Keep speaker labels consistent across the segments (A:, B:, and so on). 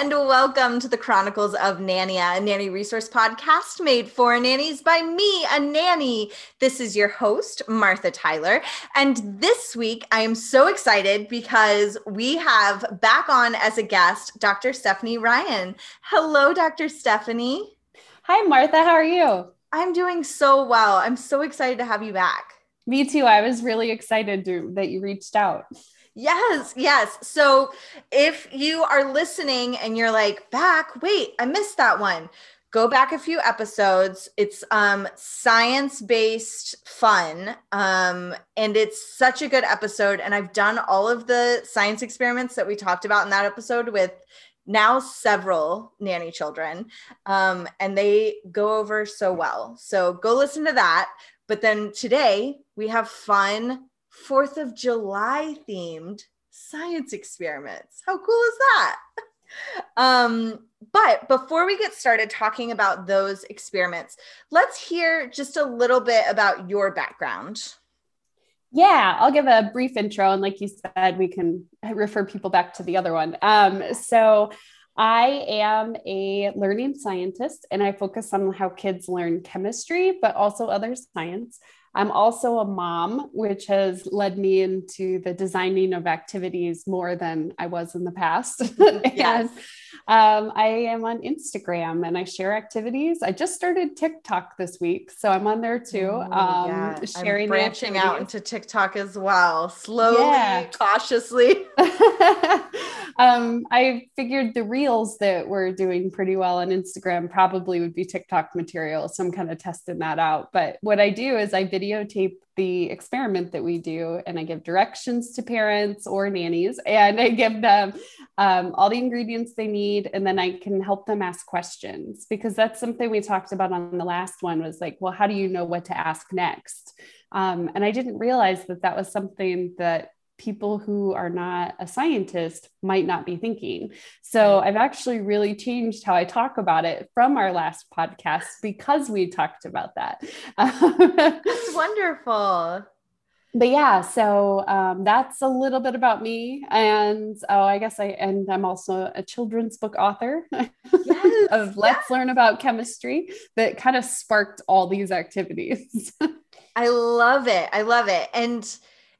A: And welcome to the Chronicles of Nania, a nanny resource podcast made for nannies by me, a nanny. This is your host, Martha Tyler. And this week, I am so excited because we have back on as a guest Dr. Stephanie Ryan. Hello, Dr. Stephanie.
B: Hi, Martha. How are you?
A: I'm doing so well. I'm so excited to have you back.
B: Me too. I was really excited to, that you reached out.
A: Yes, yes. So if you are listening and you're like, back, wait, I missed that one. Go back a few episodes. It's um science-based fun. Um and it's such a good episode and I've done all of the science experiments that we talked about in that episode with now several nanny children. Um and they go over so well. So go listen to that. But then today we have fun Fourth of July themed science experiments. How cool is that? Um, but before we get started talking about those experiments, let's hear just a little bit about your background.
B: Yeah, I'll give a brief intro. And like you said, we can refer people back to the other one. Um, so, I am a learning scientist and I focus on how kids learn chemistry, but also other science. I'm also a mom, which has led me into the designing of activities more than I was in the past. Yes. and um, I am on Instagram and I share activities. I just started TikTok this week, so I'm on there too.
A: Oh,
B: um,
A: yeah.
B: sharing
A: I'm branching out into TikTok as well, slowly,
B: Yeah.
A: cautiously.
B: um, I figured the reels that were doing pretty well on Instagram probably would be TikTok material. So I'm kind of testing that out. But what I do is I videotape the experiment that we do and I give directions to parents or nannies and I give them um, all the ingredients they need and then I can help them ask questions because that's something we talked about on the last one was like, well, how do you know what to ask next? Um, and I didn't realize that that was something that people who are not a scientist might not be thinking. So I've actually really changed how I talk about it from our last podcast because we talked about that.
A: That's wonderful.
B: But yeah, so um, that's a little bit about me. And oh, I guess I, and I'm also a children's book author
A: Yes,
B: of Let's Learn About Chemistry that kind of sparked all these activities.
A: I love it. I love it. And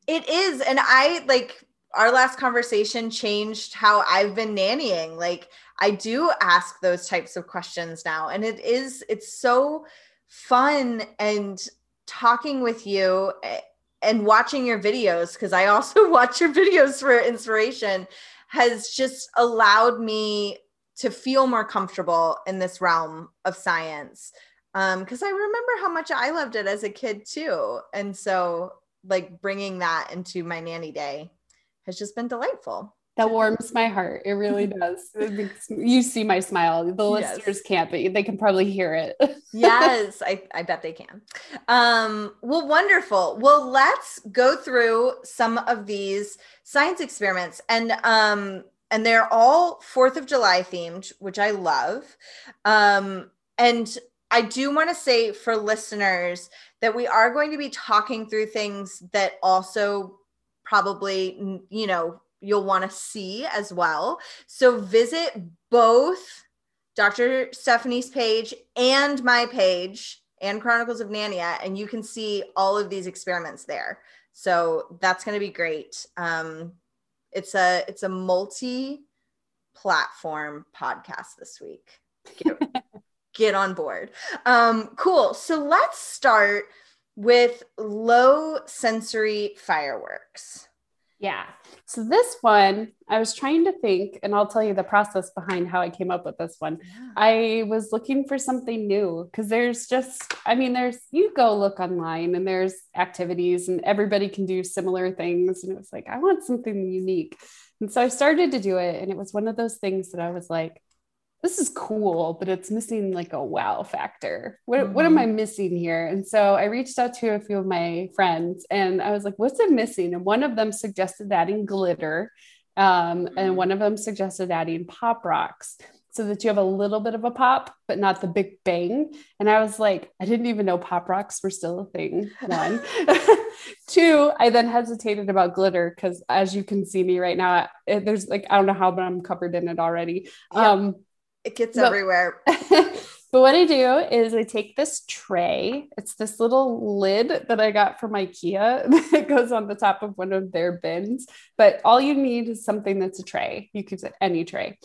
A: it is. And I like our last conversation changed how I've been nannying. Like I do ask those types of questions now. And it is, it's so fun and talking with you eh, and watching your videos, because I also watch your videos for inspiration, has just allowed me to feel more comfortable in this realm of science. Um, because I remember how much I loved it as a kid too. And so like bringing that into my nanny day has just been delightful.
B: That warms my heart. It really does. It makes- you see my smile. The
A: Yes.
B: listeners can't, but they can probably hear it.
A: yes, I, I bet they can. Um, well, wonderful. Well, let's go through some of these science experiments. And um, and they're all Fourth of July themed, which I love. Um, and I do want to say for listeners that we are going to be talking through things that also probably, you know, you'll want to see as well. So visit both Dr. Stephanie's page and my page and Chronicles of Nania, and you can see all of these experiments there. So that's going to be great. Um, it's a it's a multi platform podcast this week. Get, get on board. Um, cool. So let's start with low sensory fireworks.
B: Yeah. So this one, I was trying to think, and I'll tell you the process behind how I came up with this one. Yeah. I was looking for something new because there's just, I mean, there's, you go look online and there's activities and everybody can do similar things. And it was like, I want something unique. And so I started to do it. And it was one of those things that I was like, this is cool, but it's missing like a wow factor. What, mm-hmm. what am I mm-hmm. missing here? And so I reached out to a few of my friends and I was like, what's it missing? And one of them suggested adding glitter. Um, and mm-hmm. one of them suggested adding pop rocks so that you have a little bit of a pop, but not the big bang. And I was like, I didn't even know pop rocks were still a thing. One, two, I then hesitated about glitter because as you can see me right now, it, there's like, I don't know how, but I'm covered in it already. Um,
A: it gets but, everywhere.
B: but what I do is I take this tray. It's this little lid that I got from IKEA that goes on the top of one of their bins. But all you need is something that's a tray. You could use any tray.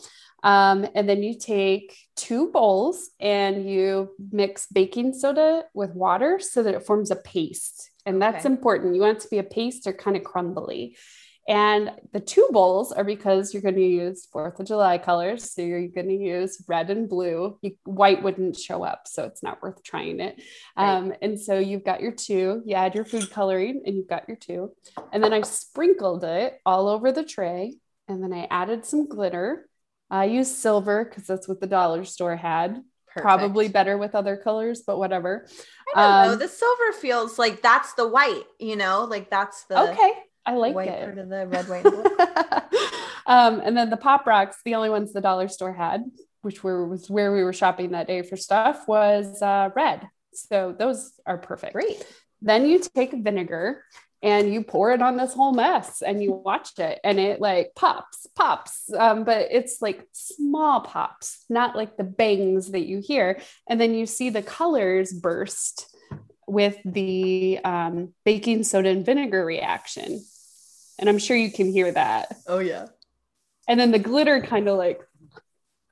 B: Um, and then you take two bowls and you mix baking soda with water so that it forms a paste. And that's okay. important. You want it to be a paste or kind of crumbly. And the two bowls are because you're going to use Fourth of July colors. So you're going to use red and blue. You, white wouldn't show up, so it's not worth trying it. Right. Um, and so you've got your two. You add your food coloring, and you've got your two. And then I sprinkled it all over the tray. And then I added some glitter. I used silver because that's what the dollar store had. Perfect. Probably better with other colors, but whatever.
A: I don't um, know. The silver feels like that's the white, you know, like that's the
B: okay. I like
A: white
B: it.
A: Part of the red, white, and
B: um, and then the pop rocks, the only ones the dollar store had, which were was where we were shopping that day for stuff, was uh, red. So those are perfect.
A: Great.
B: Then you take vinegar and you pour it on this whole mess and you watch it and it like pops pops um, but it's like small pops not like the bangs that you hear and then you see the colors burst with the um, baking soda and vinegar reaction and I'm sure you can hear that.
A: Oh yeah.
B: And then the glitter kind of like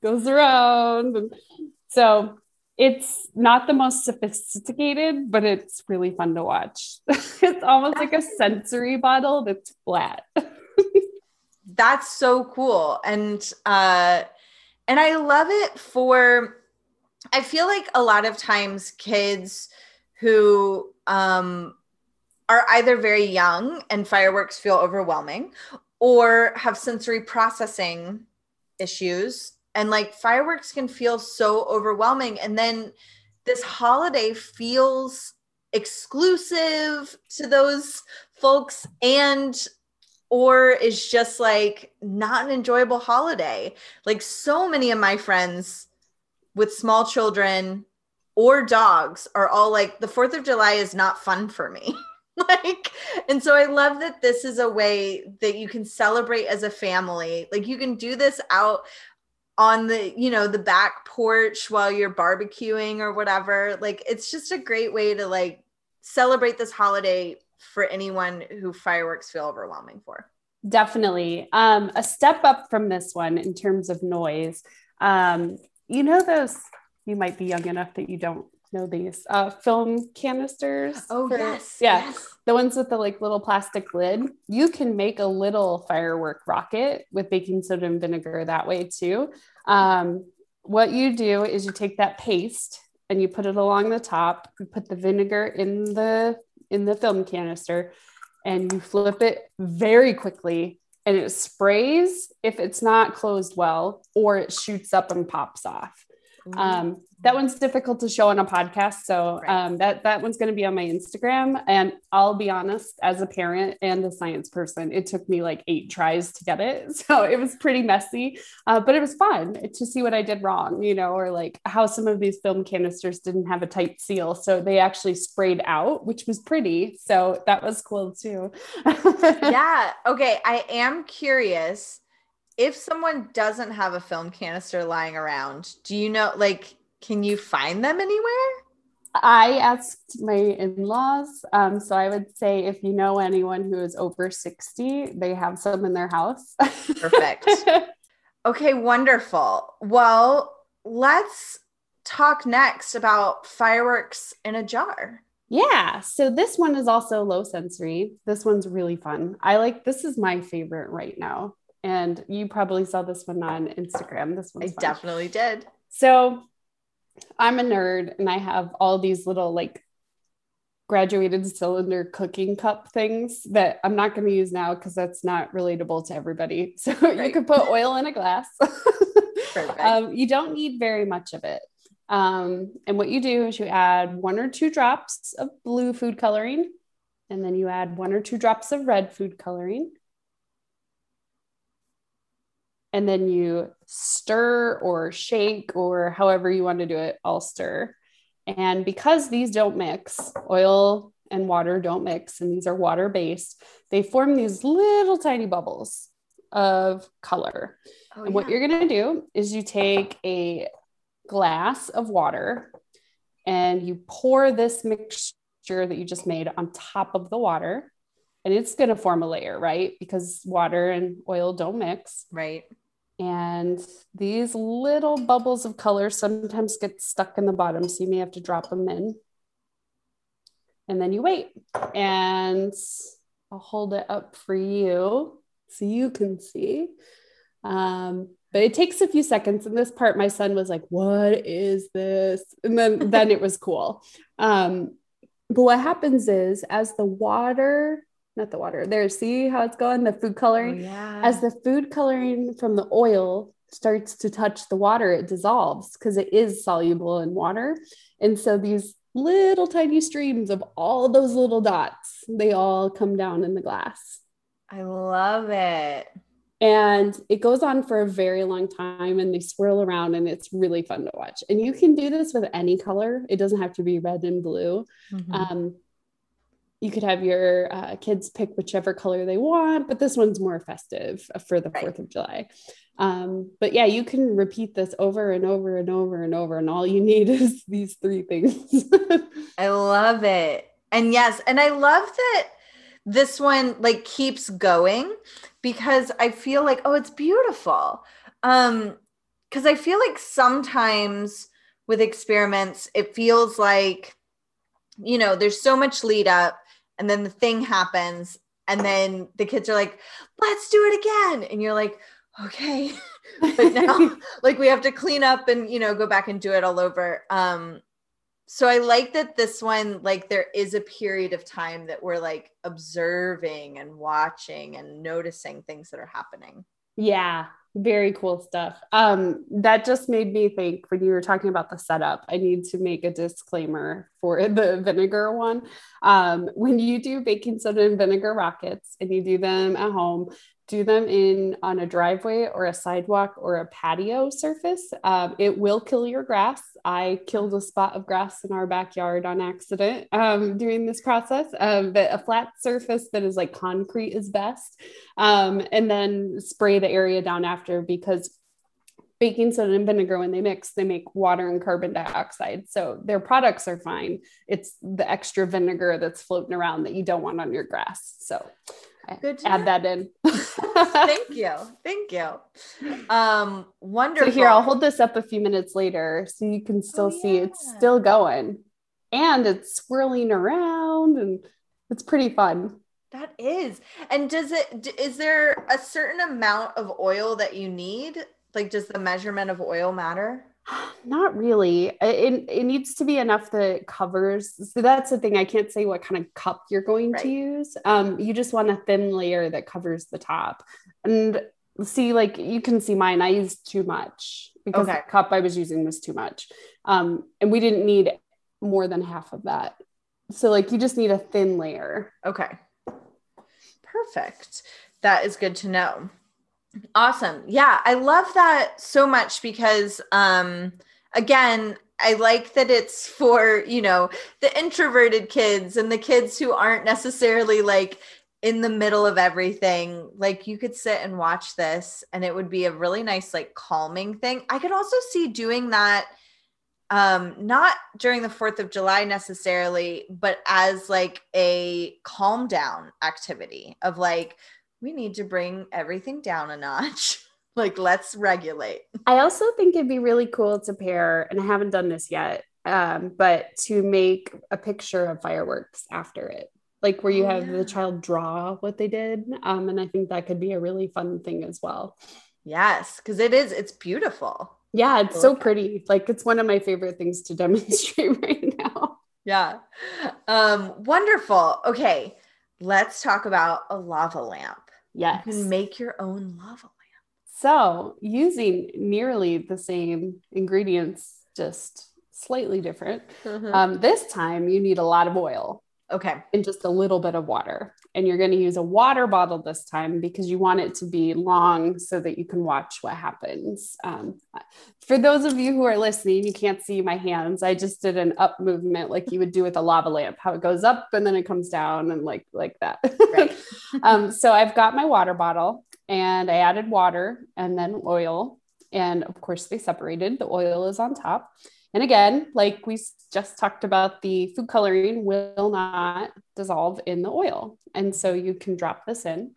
B: goes around. So it's not the most sophisticated, but it's really fun to watch. it's almost like a sensory bottle that's flat.
A: that's so cool. And uh and I love it for I feel like a lot of times kids who um are either very young and fireworks feel overwhelming or have sensory processing issues. And like fireworks can feel so overwhelming. And then this holiday feels exclusive to those folks and or is just like not an enjoyable holiday. Like so many of my friends with small children or dogs are all like the 4th of July is not fun for me like and so i love that this is a way that you can celebrate as a family. Like you can do this out on the you know the back porch while you're barbecuing or whatever. Like it's just a great way to like celebrate this holiday for anyone who fireworks feel overwhelming for.
B: Definitely. Um a step up from this one in terms of noise. Um you know those you might be young enough that you don't know these uh, film canisters.
A: Oh for, yes,
B: yeah,
A: yes.
B: the ones with the like little plastic lid. You can make a little firework rocket with baking soda and vinegar that way too. Um, what you do is you take that paste and you put it along the top. You put the vinegar in the in the film canister, and you flip it very quickly. And it sprays if it's not closed well, or it shoots up and pops off. Um, that one's difficult to show on a podcast, so um, that that one's going to be on my Instagram. And I'll be honest, as a parent and a science person, it took me like eight tries to get it, so it was pretty messy, uh, but it was fun to see what I did wrong, you know, or like how some of these film canisters didn't have a tight seal, so they actually sprayed out, which was pretty. So that was cool too.
A: yeah. Okay. I am curious if someone doesn't have a film canister lying around, do you know, like, can you find them anywhere?
B: I asked my in laws. Um, so I would say if you know anyone who is over 60, they have some in their house.
A: Perfect. okay, wonderful. Well, let's talk next about fireworks in a jar.
B: Yeah. So this one is also low sensory. This one's really fun. I like this is my favorite right now. And you probably saw this one on Instagram. This one
A: I fun. definitely did.
B: So I'm a nerd and I have all these little like graduated cylinder cooking cup things that I'm not going to use now because that's not relatable to everybody. So right. you could put oil in a glass. um, you don't need very much of it. Um, and what you do is you add one or two drops of blue food coloring, and then you add one or two drops of red food coloring. And then you stir or shake or however you want to do it, I'll stir. And because these don't mix, oil and water don't mix, and these are water based, they form these little tiny bubbles of color. Oh, and yeah. what you're going to do is you take a glass of water and you pour this mixture that you just made on top of the water and it's going to form a layer right because water and oil don't mix
A: right
B: and these little bubbles of color sometimes get stuck in the bottom so you may have to drop them in. And then you wait and i'll hold it up for you so you can see. Um, but it takes a few seconds and this part my son was like what is this? And then then it was cool. Um but what happens is as the water not the water there see how it's going? The food coloring? Oh, yeah. as the food coloring from the oil starts to touch the water it dissolves because it is soluble in water. And so these little tiny streams of all those little dots they all come down in the glass.
A: I love it.
B: And it goes on for a very long time and they swirl around and it's really fun to watch. And you can do this with any color. It doesn't have to be red and blue. Mm-hmm. um, you could have your uh, kids pick whichever color they want but this one's more festive for the right. 4th of july um, but yeah you can repeat this over and over and over and over and all you need is these three things
A: i love it and yes and i love that this one like keeps going because I feel like, oh, it's beautiful. Um, because I feel like sometimes with experiments, it feels like, you know, there's so much lead up, and then the thing happens, and then the kids are like, let's do it again. And you're like, okay. but now like we have to clean up and you know go back and do it all over. Um, so I like that this one, like, there is a period of time that we're like observing and watching and noticing things that are happening.
B: Yeah, very cool stuff. Um, that just made me think when you were talking about the setup, I need to make a disclaimer for the vinegar one. Um, when you do baking soda and vinegar rockets and you do them at home, do them in on a driveway or a sidewalk or a patio surface. Um, it will kill your grass. I killed a spot of grass in our backyard on accident um, during this process. Um, but a flat surface that is like concrete is best. Um, and then spray the area down after because baking soda and vinegar when they mix they make water and carbon dioxide so their products are fine it's the extra vinegar that's floating around that you don't want on your grass so Good add know. that in.
A: Thank you. Thank you. Um, wonderful.
B: So here, I'll hold this up a few minutes later so you can still oh, see yeah. it's still going and it's swirling around and it's pretty fun.
A: That is. And does it, is there a certain amount of oil that you need? Like, does the measurement of oil matter?
B: Not really. It, it needs to be enough that covers. So that's the thing. I can't say what kind of cup you're going right. to use. Um, you just want a thin layer that covers the top. And see, like you can see mine, I used too much because okay. the cup I was using was too much. Um, and we didn't need more than half of that. So, like, you just need a thin layer.
A: Okay. Perfect. That is good to know. Awesome. Yeah, I love that so much because um again, I like that it's for, you know, the introverted kids and the kids who aren't necessarily like in the middle of everything. Like you could sit and watch this and it would be a really nice, like calming thing. I could also see doing that um not during the 4th of July necessarily, but as like a calm down activity of like, we need to bring everything down a notch. like let's regulate.
B: I also think it'd be really cool to pair, and I haven't done this yet, um, but to make a picture of fireworks after it like where you oh, have yeah. the child draw what they did. Um, and I think that could be a really fun thing as well.
A: Yes, because it is, it's beautiful.
B: Yeah, it's so pretty. Like it's one of my favorite things to demonstrate right now.
A: Yeah. Um, wonderful. Okay, let's talk about a lava lamp.
B: Yes.
A: You can make your own lava lamp.
B: So, using nearly the same ingredients, just slightly different. Mm-hmm. Um, this time, you need a lot of oil.
A: Okay.
B: And just a little bit of water. And you're going to use a water bottle this time because you want it to be long so that you can watch what happens. Um, for those of you who are listening, you can't see my hands. I just did an up movement like you would do with a lava lamp, how it goes up and then it comes down and like like that. Right. um, so I've got my water bottle and I added water and then oil. And of course, they separated. The oil is on top. And again, like we just talked about, the food coloring will not dissolve in the oil. And so you can drop this in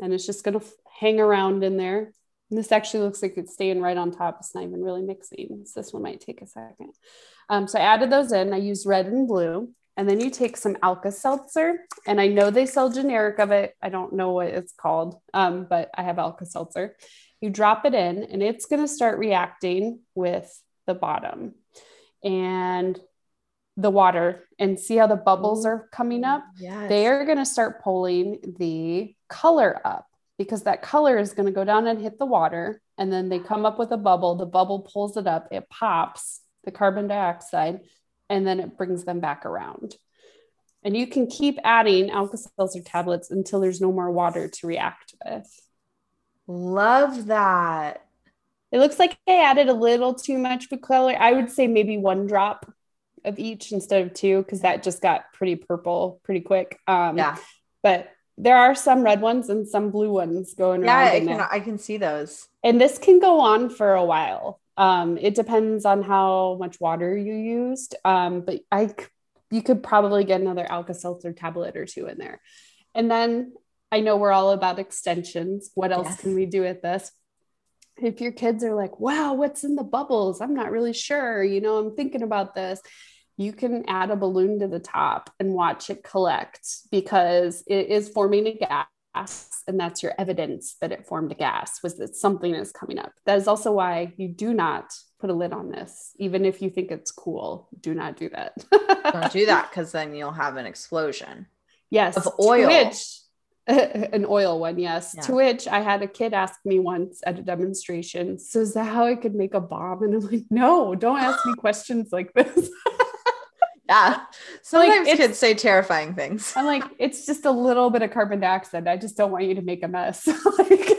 B: and it's just going to hang around in there. And this actually looks like it's staying right on top. It's not even really mixing. So this one might take a second. Um, so I added those in. I used red and blue. And then you take some Alka Seltzer, and I know they sell generic of it. I don't know what it's called, um, but I have Alka Seltzer. You drop it in, and it's going to start reacting with the bottom and the water and see how the bubbles are coming up.
A: Yes.
B: They are going to start pulling the color up because that color is going to go down and hit the water. And then they come up with a bubble. The bubble pulls it up, it pops the carbon dioxide, and then it brings them back around. And you can keep adding Alka Seltzer tablets until there's no more water to react with.
A: Love that.
B: It looks like I added a little too much food color. I would say maybe one drop of each instead of two because that just got pretty purple pretty quick. Um,
A: yeah.
B: But there are some red ones and some blue ones going
A: yeah,
B: around.
A: Yeah, I can, I can see those.
B: And this can go on for a while. Um, it depends on how much water you used. Um, but I, you could probably get another Alka Seltzer tablet or two in there. And then I know we're all about extensions. What else yes. can we do with this? If your kids are like, wow, what's in the bubbles? I'm not really sure. You know, I'm thinking about this. You can add a balloon to the top and watch it collect because it is forming a gas. And that's your evidence that it formed a gas was that something is coming up. That is also why you do not put a lid on this, even if you think it's cool. Do not do that.
A: Don't do that because then you'll have an explosion.
B: Yes.
A: Of oil. Which
B: an oil one, yes. Yeah. To which I had a kid ask me once at a demonstration, so is that how I could make a bomb? And I'm like, no, don't ask me questions like this.
A: yeah. Sometimes like, kids say terrifying things.
B: I'm like, it's just a little bit of carbon dioxide. I just don't want you to make a mess. like,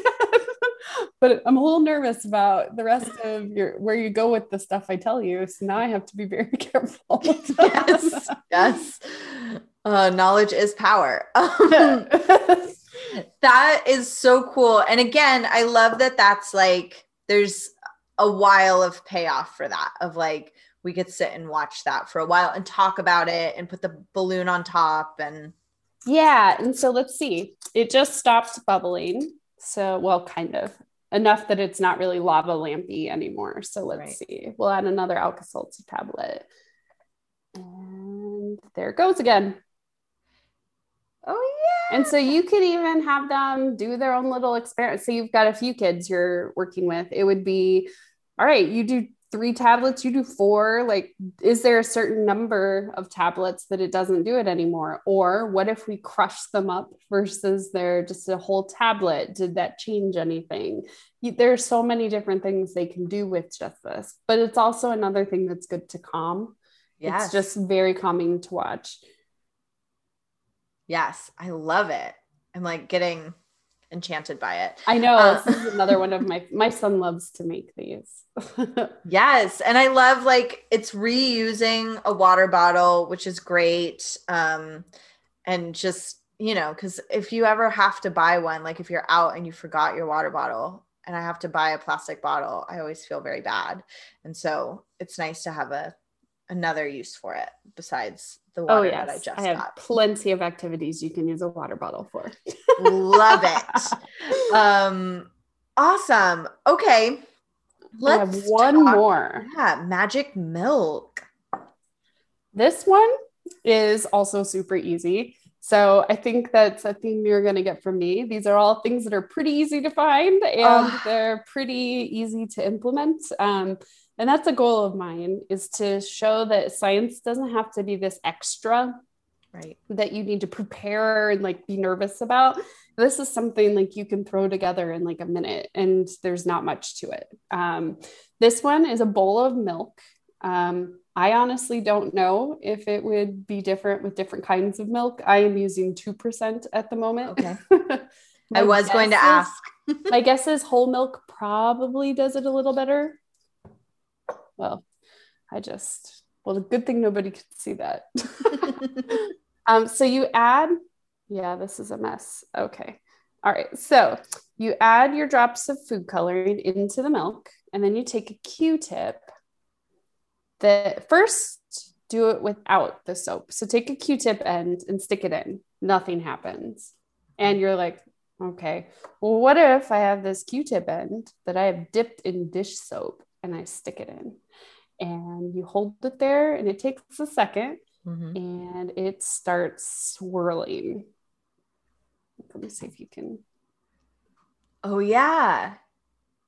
B: but I'm a little nervous about the rest of your where you go with the stuff I tell you. So now I have to be very careful.
A: yes. Yes uh, knowledge is power. that is so cool. And again, I love that that's like, there's a while of payoff for that, of like, we could sit and watch that for a while and talk about it and put the balloon on top and
B: yeah and so let's see it just stops bubbling so well kind of enough that it's not really lava lampy anymore so let's right. see we'll add another alka-seltzer tablet and there it goes again
A: Oh yeah.
B: And so you could even have them do their own little experiment. So you've got a few kids you're working with. It would be, all right, you do three tablets, you do four. Like, is there a certain number of tablets that it doesn't do it anymore? Or what if we crush them up versus they're just a whole tablet? Did that change anything? You, there's so many different things they can do with just this, but it's also another thing that's good to calm. Yes. It's just very calming to watch.
A: Yes, I love it. I'm like getting enchanted by it.
B: I know uh, this is another one of my my son loves to make these.
A: yes, and I love like it's reusing a water bottle, which is great. Um and just you know, because if you ever have to buy one, like if you're out and you forgot your water bottle and I have to buy a plastic bottle, I always feel very bad. And so it's nice to have a another use for it besides the water oh, yes. that I just I have got.
B: Plenty of activities you can use a water bottle for.
A: Love it. Um awesome. Okay.
B: Let's one talk, more.
A: Yeah, magic milk.
B: This one is also super easy. So I think that's a theme you're going to get from me. These are all things that are pretty easy to find and oh. they're pretty easy to implement. Um, and that's a goal of mine is to show that science doesn't have to be this extra
A: right
B: that you need to prepare and like be nervous about this is something like you can throw together in like a minute and there's not much to it um, this one is a bowl of milk um, I honestly don't know if it would be different with different kinds of milk. I am using 2% at the moment.
A: Okay. I was going to is, ask.
B: my guess is whole milk probably does it a little better. Well, I just, well, the good thing nobody could see that. um, so you add, yeah, this is a mess. Okay. All right. So you add your drops of food coloring into the milk, and then you take a Q tip the first do it without the soap. So take a Q-tip end and stick it in. Nothing happens. And you're like, okay, well, what if I have this Q-tip end that I have dipped in dish soap and I stick it in? And you hold it there and it takes a 2nd mm-hmm. and it starts swirling. Let me see if you can.
A: Oh, yeah.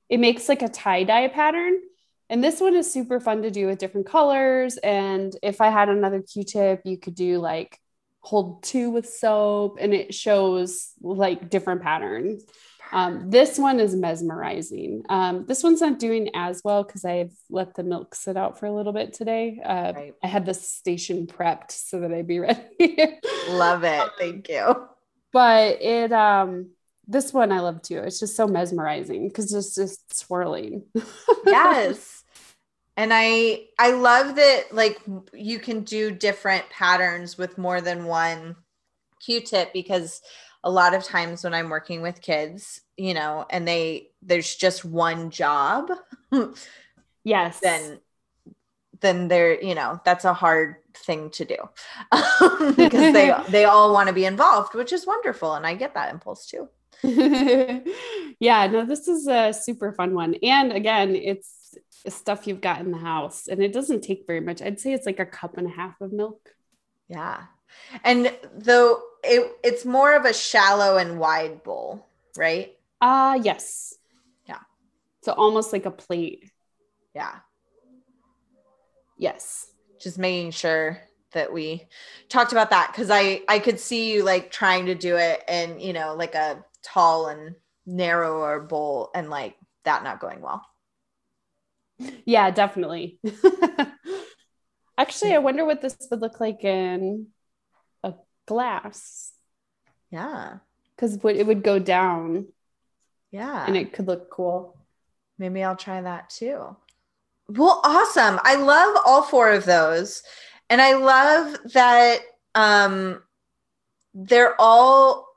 B: It makes like a tie dye pattern. And this one is super fun to do with different colors. And if I had another Q tip, you could do like hold two with soap and it shows like different patterns. Um, this one is mesmerizing. Um, this one's not doing as well because I've let the milk sit out for a little bit today. Uh, right. I had the station prepped so that I'd be ready.
A: Love it. Thank you.
B: But it, um, this one I love too. It's just so mesmerizing because it's just swirling.
A: yes and i i love that like you can do different patterns with more than one q-tip because a lot of times when i'm working with kids you know and they there's just one job
B: yes.
A: then then they're you know that's a hard thing to do. Because they they all want to be involved which is wonderful and i get that impulse too.
B: Yeah no this is a super fun one. And again it's stuff you've got in the house and it doesn't take very much. I'd say it's like a cup and a half of milk.
A: Yeah and though it, it's more of a shallow and wide bowl right?
B: Uh yes.
A: Yeah.
B: So almost like a plate.
A: Yeah.
B: Yes.
A: Just making sure that we talked about that because i i could see you like trying to do it in you know like a tall and narrower bowl and like that not going well.
B: Yeah, definitely. Actually, I wonder what this would look like in glass.
A: Yeah.
B: Because it would go down.
A: Yeah.
B: And it could look cool.
A: Maybe I'll try that too. Well, awesome. I love all four of those. And I love that um they're all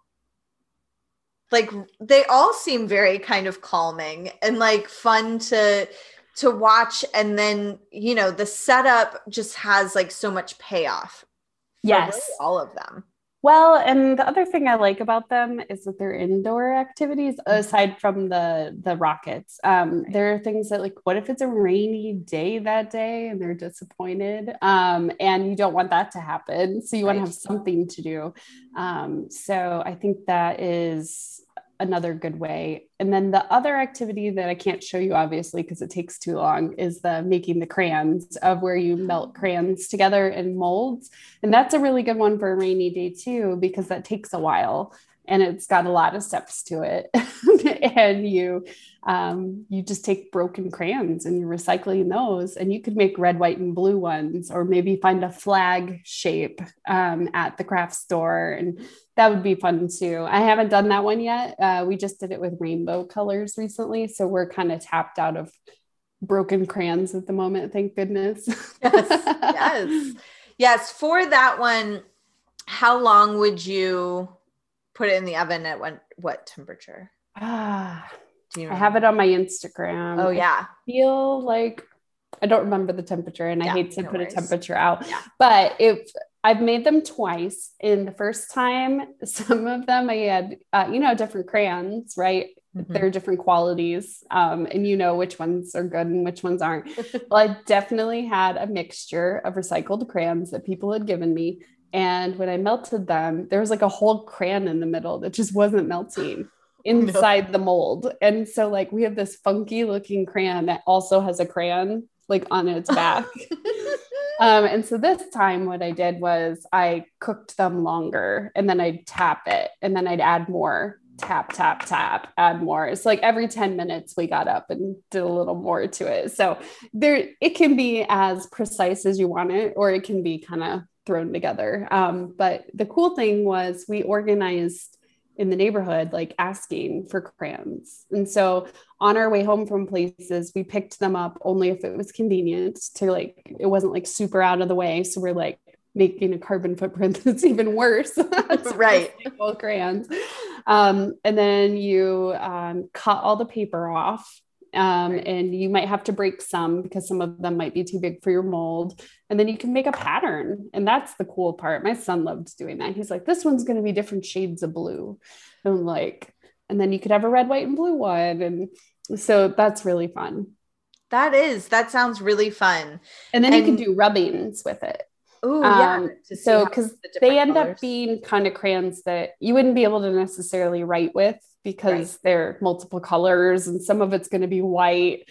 A: like they all seem very kind of calming and like fun to to watch and then you know the setup just has like so much payoff
B: yes.
A: really all of them?
B: Well and the other thing i like about them is that they're indoor activities mm-hmm. aside from the the rockets. Um there are things that like what if it's a rainy day that day and they're disappointed? Um and you don't want that to happen so you right. want to have something to do. Um so i think that is another good way. And then the other activity that I can't show you, obviously, because it takes too long, is the making the crayons of where you melt crayons together in molds. And that's a really good one for a rainy day, too, because that takes a while and it's got a lot of steps to it. and you um, you just take broken crayons and you're recycling those, and you could make red, white, and blue ones, or maybe find a flag shape um, at the craft store, and that would be fun too. I haven't done that one yet. Uh, we just did it with rainbow colors recently, so we're kind of tapped out of broken crayons at the moment. Thank goodness.
A: yes, yes, yes. For that one, how long would you? Put it in the oven at what what temperature?
B: Ah,
A: Do you
B: I have it on my Instagram.
A: Oh
B: I
A: yeah.
B: feel like I don't remember the temperature and I hate to
A: no
B: put
A: worries.
B: a temperature out.
A: Yeah.
B: But if I've made them twice, in the first time, some of them I had, uh, you know, different crayons, right?
A: Mhm.
B: There are different qualities, um, and you know which ones are good and which ones aren't. well, I definitely had a mixture of recycled crayons that people had given me. And when I melted them, there was like a whole crayon in the middle that just wasn't melting inside the mold. And so, like, we have this funky looking crayon that also has a crayon like on its back. um, and so this time, what I did was I cooked them longer and then I'd tap it and then I'd add more tap, tap, tap, add more. It's like every 10 minutes we got up and did a little more to it. So there, it can be as precise as you want it, or it can be kind of thrown together. Um, but the cool thing was we organized in the neighborhood, like asking for crayons. And so on our way home from places, we picked them up only if it was convenient to like, it wasn't like super out of the way. So we're like making a carbon footprint that's even worse.
A: Right.
B: Crayons. Um, and then you um, cut all the paper off. Um, and you might have to break some because some of them might be too big for your mold. And then you can make a pattern. And that's the cool part. My son loved doing that. He's like, this one's going to be different shades of blue. And I'm like, and then you could have a red, white, and blue one. And so that's really fun.
A: That is. That sounds really fun.
B: And then you can do rubbings with it.
A: Oh yeah.
B: Um, so because
A: the
B: they end up being kind of crayons that you wouldn't be able to necessarily write with because they're multiple colors and some of it's going to be white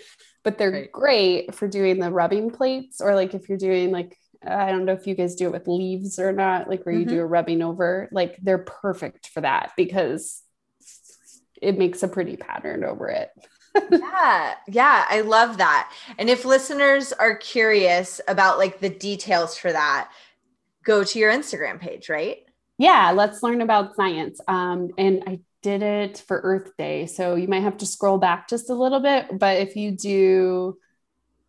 B: but they're
A: Right.
B: great for doing the rubbing plates or like if you're doing like i don't know if you guys do it with leaves or not like where you
A: Mm-hmm.
B: do a rubbing over like they're perfect for that because it makes a pretty pattern over it
A: yeah yeah i love that and if listeners are curious about like the details for that go to your instagram page right
B: Yeah, let's learn about science. Um, and I did it for Earth Day. So you might have to scroll back just a little bit. But if you do,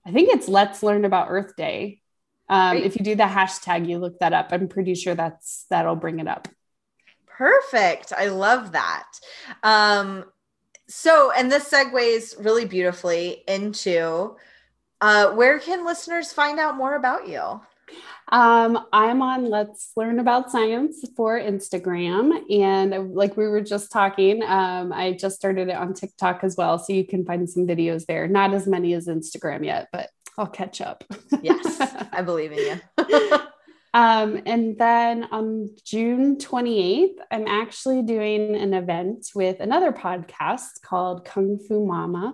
B: I think it's Let's Learn About Earth Day. Um, if you do the hashtag, you look that up. I'm pretty sure that's that'll bring it up.
A: perfect i love that um so and this segues really beautifully into uh where can listeners find out more about you
B: Um, I'm on Let's Learn About Science for Instagram. And like we were just talking, um, I just started it on TikTok as well. So you can find some videos there. Not as many as Instagram yet, but I'll catch up.
A: yes i believe in you
B: Um, and then on June 28th, I'm actually doing an event with another podcast called Kung Fu Mama.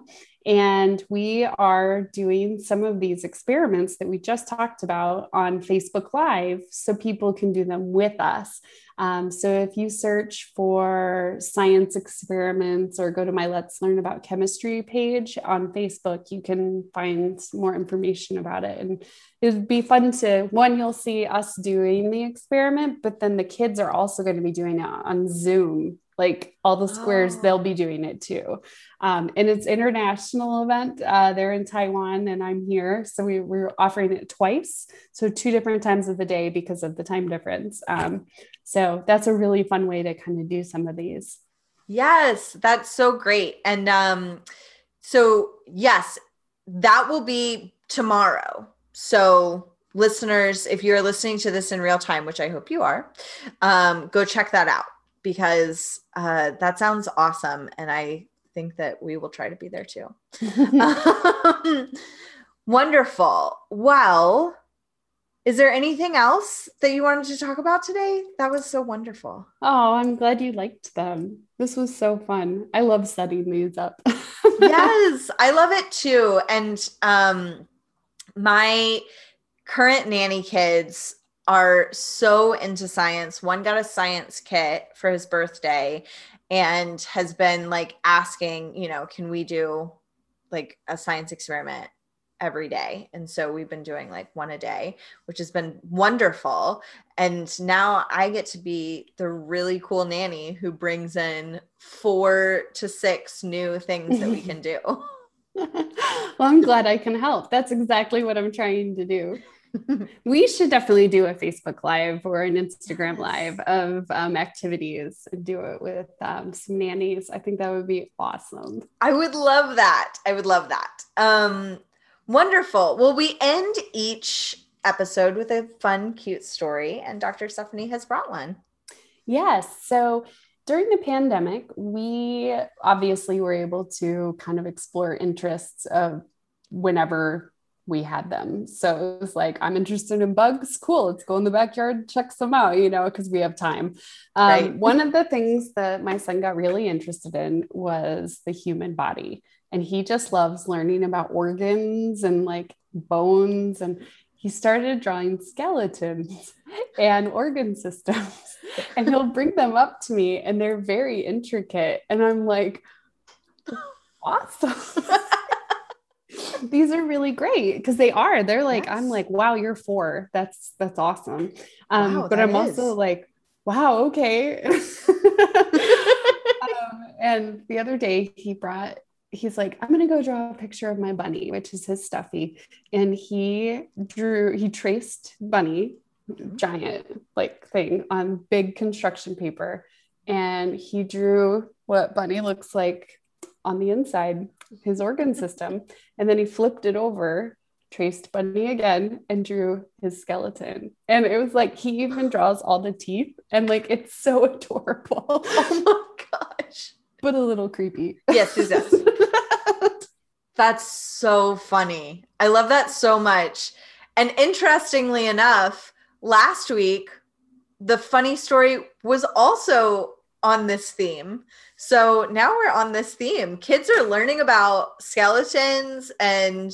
B: And we are doing some of these experiments that we just talked about on Facebook Live so people can do them with us. Um, so if you search for science experiments or go to my Let's Learn About Chemistry page on Facebook, you can find more information about it. And it'd be fun to one you'll see us doing the experiment but then the kids are also going to be doing it on zoom like all the squares
A: Oh.
B: they'll be doing it too um, and it's international event uh, they're in taiwan and i'm here so we, we're offering it twice so two different times of the day because of the time difference um, so that's a really fun way to kind of do some of these
A: Yes, that's so great. And um so yes, that will be tomorrow. So listeners, if you're listening to this in real time, which I hope you are, um go check that out because uh that sounds awesome and I think that we will try to be there too. Um, Wonderful. Well, is there anything else that you wanted to talk about today? That was so wonderful.
B: oh i'm glad you liked them this was so fun i love setting these up
A: yes, I love it too. And um my current nanny kids are so into science. One got a science kit for his birthday and has been like asking, you know, can we do like a science experiment every day? And so we've been doing like one a day, which has been wonderful. And now I get to be the really cool nanny who brings in four to six new things that we can do.
B: well, I'm glad I can help. That's exactly what I'm trying to do. we should definitely do a Facebook Live or an Instagram yes. Live of um, activities and do it with um, some nannies. I think that would be awesome.
A: I would love that. I would love that. Um, wonderful. Well, we end each episode with a fun, cute story, and Dr. Stephanie has brought one.
B: Yes. So during the pandemic, we obviously were able to kind of explore interests of whenever we had them. So it was like, I'm interested in bugs. Cool. Let's go in the backyard, check some out, you know, because we have time. Um, right. one of the things that my son got really interested in was the human body. And he just loves learning about organs and like bones. And he started drawing skeletons and organ systems. And he'll bring them up to me, and they're very intricate. And I'm like, awesome. These are really great because they are. They're like, yes. I'm like, wow, you're four. That's that's awesome. Um, wow, but I'm is. also like, wow, okay. um, and the other day he brought he's like, I'm gonna go draw a picture of my bunny, which is his stuffy. And he drew, he traced bunny, mm-hmm. giant like thing on big construction paper. And he drew what bunny looks like on the inside, his organ system. And then he flipped it over, traced Bunny again, and drew his skeleton. And it was like he even draws all the teeth, and like it's so adorable.
A: Oh my gosh.
B: But a little creepy.
A: Yes, yes. That's so funny. I love that so much. And interestingly enough, last week, the funny story was also on this theme. So now we're on this theme. Kids are learning about skeletons and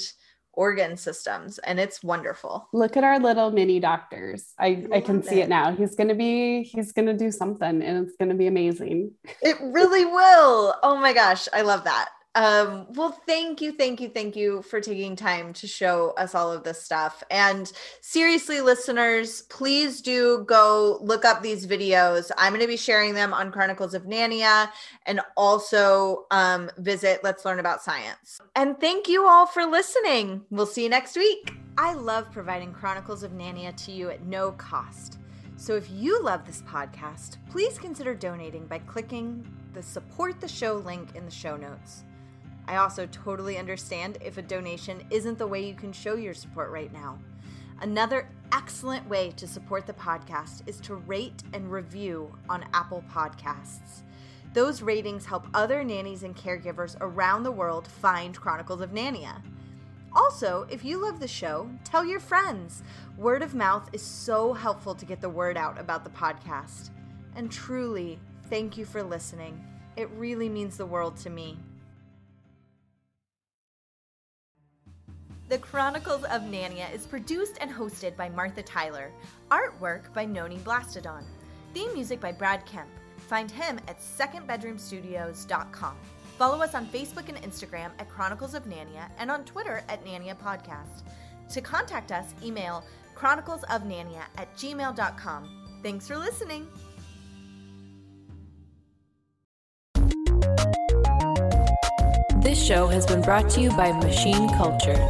A: organ systems and it's wonderful.
B: Look at our little mini doctors. I, I, I can see it. it now. He's going to be he's going to do something and it's going to be amazing.
A: It really will. Oh my gosh, I love that. Um, well, thank you, thank you, thank you for taking time to show us all of this stuff. And seriously, listeners, please do go look up these videos. I'm going to be sharing them on Chronicles of Nania and also um, visit Let's Learn About Science. And thank you all for listening. We'll see you next week. I love providing Chronicles of Nania to you at no cost. So if you love this podcast, please consider donating by clicking the support the show link in the show notes. I also totally understand if a donation isn't the way you can show your support right now. Another excellent way to support the podcast is to rate and review on Apple Podcasts. Those ratings help other nannies and caregivers around the world find Chronicles of Nania. Also, if you love the show, tell your friends. Word of mouth is so helpful to get the word out about the podcast. And truly, thank you for listening. It really means the world to me. The Chronicles of Nania is produced and hosted by Martha Tyler. Artwork by Noni Blastodon. Theme music by Brad Kemp. Find him at secondbedroomstudios.com. Follow us on Facebook and Instagram at Chronicles of Nania and on Twitter at Nania Podcast. To contact us, email chroniclesofnania at gmail.com. Thanks for listening.
C: This show has been brought to you by Machine Culture.